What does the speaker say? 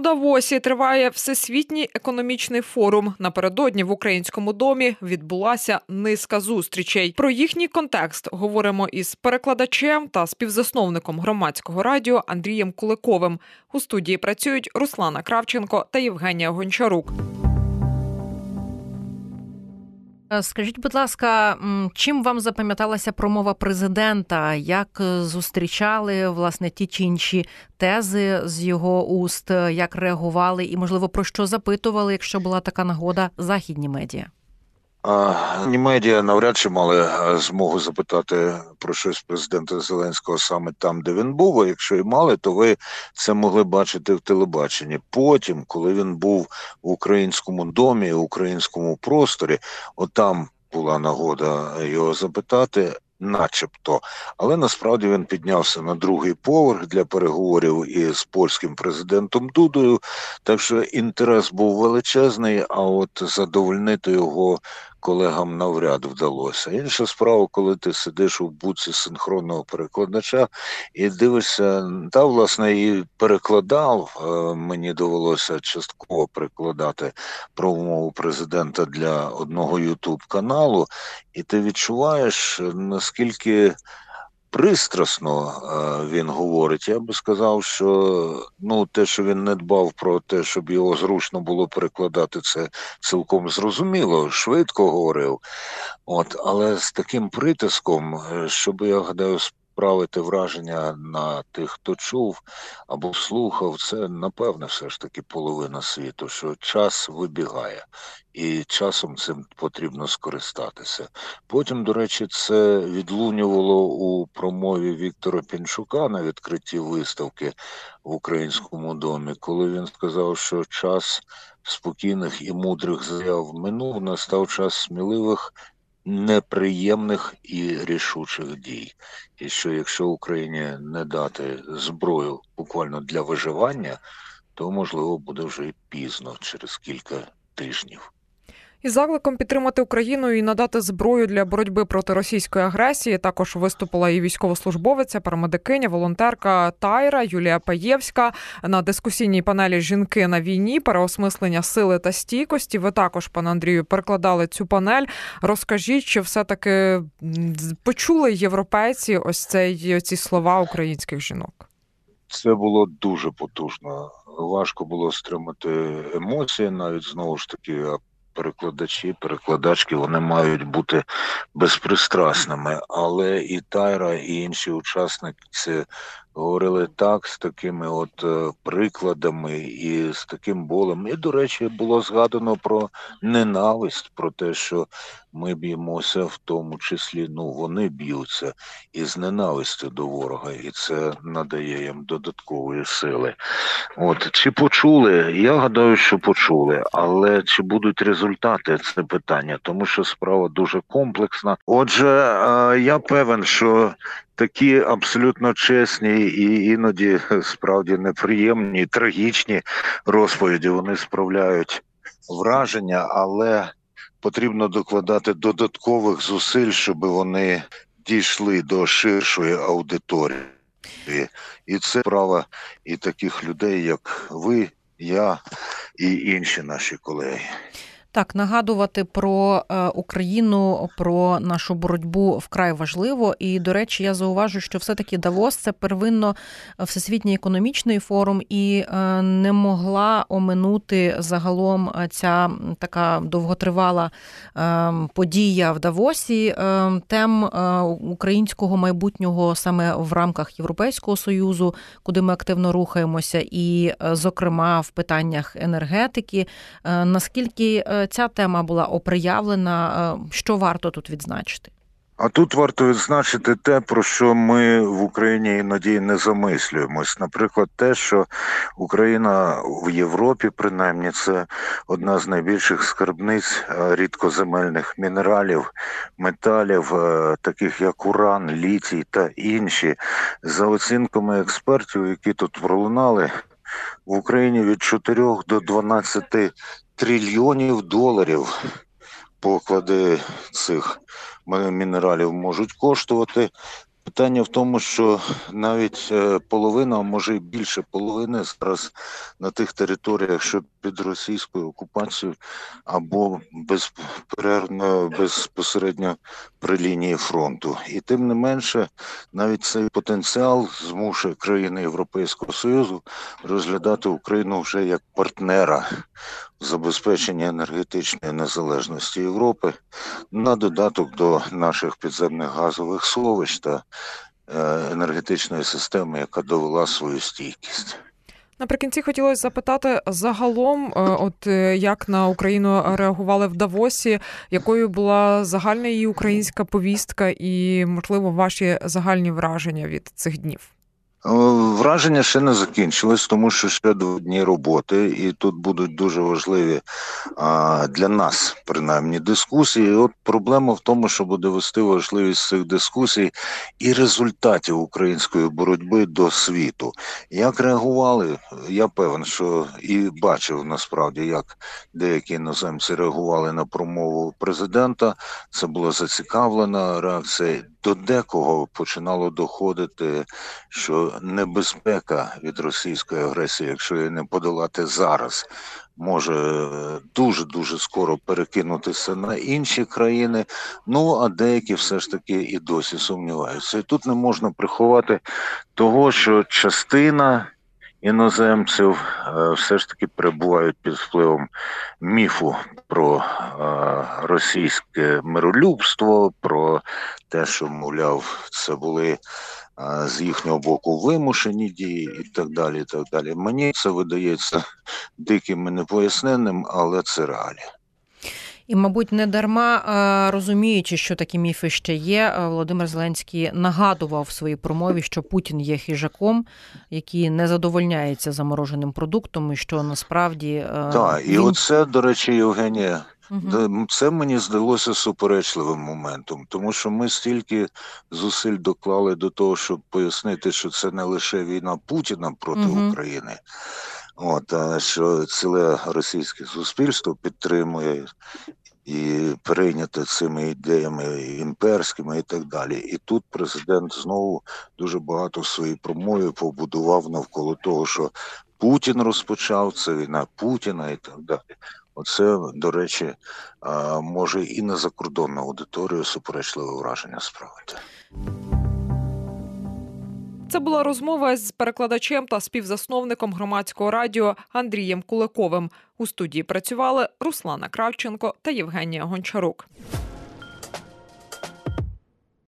Давосі триває всесвітній економічний форум. Напередодні в українському домі відбулася низка зустрічей. Про їхній контекст говоримо із перекладачем та співзасновником громадського радіо Андрієм Куликовим. У студії працюють Руслана Кравченко та Євгенія Гончарук. Е, скажіть, будь ласка, чим вам запам'яталася промова президента? Як е, зустрічали власне ті чи інші тези з його уст, як реагували, і можливо про що запитували, якщо була така нагода, західні медіа? Ні медіа навряд чи мали е, змогу запитати про щось президента Зеленського саме там, де він був. А якщо і мали, то ви це могли бачити в телебаченні. Потім, коли він був в українському домі, в українському просторі, отам була нагода його запитати начебто. Але насправді він піднявся на другий поверх для переговорів із польським президентом Дудою. Так що інтерес був величезний, а от задовольнити його колегам навряд вдалося. Інша справа, коли ти сидиш у буці синхронного перекладача і дивишся, та власне і перекладав. Е, мені довелося частково перекладати промову президента для одного ютуб каналу, і ти відчуваєш наскільки пристрасно е, він говорить. Я би сказав, що ну те, що він не дбав про те, щоб його зручно було перекладати, це цілком зрозуміло, швидко говорив. От, але з таким притиском, е, щоб я гадаю, справити враження на тих, хто чув або слухав, це напевне все ж таки половина світу, що час вибігає, і часом цим потрібно скористатися. Потім, до речі, це відлунювало у промові Віктора Пінчука на відкритті виставки в українському домі, коли він сказав, що час спокійних і мудрих заяв минув, настав час сміливих неприємних і рішучих дій. І що якщо Україні не дати зброю буквально для виживання, то можливо буде вже пізно через кілька тижнів. Із закликом підтримати Україну і надати зброю для боротьби проти російської агресії також виступила і військовослужбовиця, парамедикиня, волонтерка Тайра Юлія Паєвська на дискусійній панелі Жінки на війні, переосмислення сили та стійкості. Ви також, пане Андрію, перекладали цю панель. Розкажіть, чи все таки почули європейці ось цей ці слова українських жінок? Це було дуже потужно. Важко було стримати емоції, навіть знову ж таки перекладачі, перекладачки вони мають бути безпристрасними, але і Тайра, і інші учасники говорили так з такими от е, прикладами і з таким болем. І, до речі, було згадано про ненависть, про те, що ми б'ємося, в тому числі ну вони б'ються із ненавистю до ворога, і це надає їм додаткової сили. От чи почули? Я гадаю, що почули, але чи будуть результати це питання, тому що справа дуже комплексна. Отже, е, я певен, що такі абсолютно чесні і іноді справді неприємні, трагічні розповіді вони справляють враження, але потрібно докладати додаткових зусиль, щоб вони дійшли до ширшої аудиторії. І це право і таких людей, як ви, я і інші наші колеги. Так, нагадувати про е, Україну, про нашу боротьбу вкрай важливо. І, до речі, я зауважу, що все-таки Давос це первинно всесвітній економічний форум, і е, не могла оминути загалом ця така довготривала е, подія в Давосі тем українського майбутнього саме в рамках Європейського союзу, куди ми активно рухаємося, і, зокрема, в питаннях енергетики. Наскільки ця тема була оприявлена. Е, що варто тут відзначити? А тут варто відзначити те, про що ми в Україні іноді не замислюємось. Наприклад, те, що Україна в Європі, принаймні, це одна з найбільших скарбниць е, рідкоземельних мінералів, металів, е, таких як уран, літій та інші, за оцінками експертів, які тут пролунали. В Україні від 4 до 12 трильйонів доларів поклади цих мінералів можуть коштувати. Питання в тому, що навіть е, половина, а може більше половини зараз на тих територіях, що під російською окупацією, або безперервно безпосередньо при лінії фронту. І тим не менше, навіть цей потенціал змушує країни Європейського Союзу розглядати Україну вже як партнера в забезпеченні енергетичної незалежності Європи на додаток до наших підземних газових сховищ та е, енергетичної системи, яка довела свою стійкість. Наприкінці хотілося запитати загалом, е, от е, як на Україну реагували в Давосі, якою була загальна її українська повістка, і можливо ваші загальні враження від цих днів. Е, враження ще не закінчилось, тому що ще два дні роботи, і тут будуть дуже важливі а, для нас, принаймні, дискусії. І От проблема в тому, що буде вести важливість цих дискусій і результатів української боротьби до світу. Як реагували? Я певен, що і бачив насправді, як деякі іноземці реагували на промову президента. Це була зацікавлена реакція до декого починало доходити, що небезпека від російської агресії, якщо її не подолати зараз, може дуже дуже скоро перекинутися на інші країни. Ну а деякі все ж таки і досі сумніваються. І тут не можна приховати того, що частина іноземців е, все ж таки перебувають під впливом міфу про е, російське миролюбство, про те, що, мовляв, це були е, з їхнього боку вимушені дії і так далі. і так далі. Мені це видається диким і непоясненим, але це реалія. І, мабуть, не дарма е, розуміючи, що такі міфи ще є, е, Володимир Зеленський нагадував в своїй промові, що Путін є хижаком, який не задовольняється замороженим продуктом, і що насправді е, так, він... і оце, до речі, Євгенія. Угу. Це мені здалося суперечливим моментом, тому що ми стільки зусиль доклали до того, щоб пояснити, що це не лише війна Путіна проти угу. України, от а що ціле російське суспільство підтримує і прийнято цими ідеями імперськими і так далі. І тут президент знову дуже багато своїх промови побудував навколо того, що Путін розпочав це війна Путіна і так далі. Оце, до речі, може і на закордонну аудиторію суперечливе враження справити. Це була розмова з перекладачем та співзасновником громадського радіо Андрієм Куликовим. У студії працювали Руслана Кравченко та Євгенія Гончарук.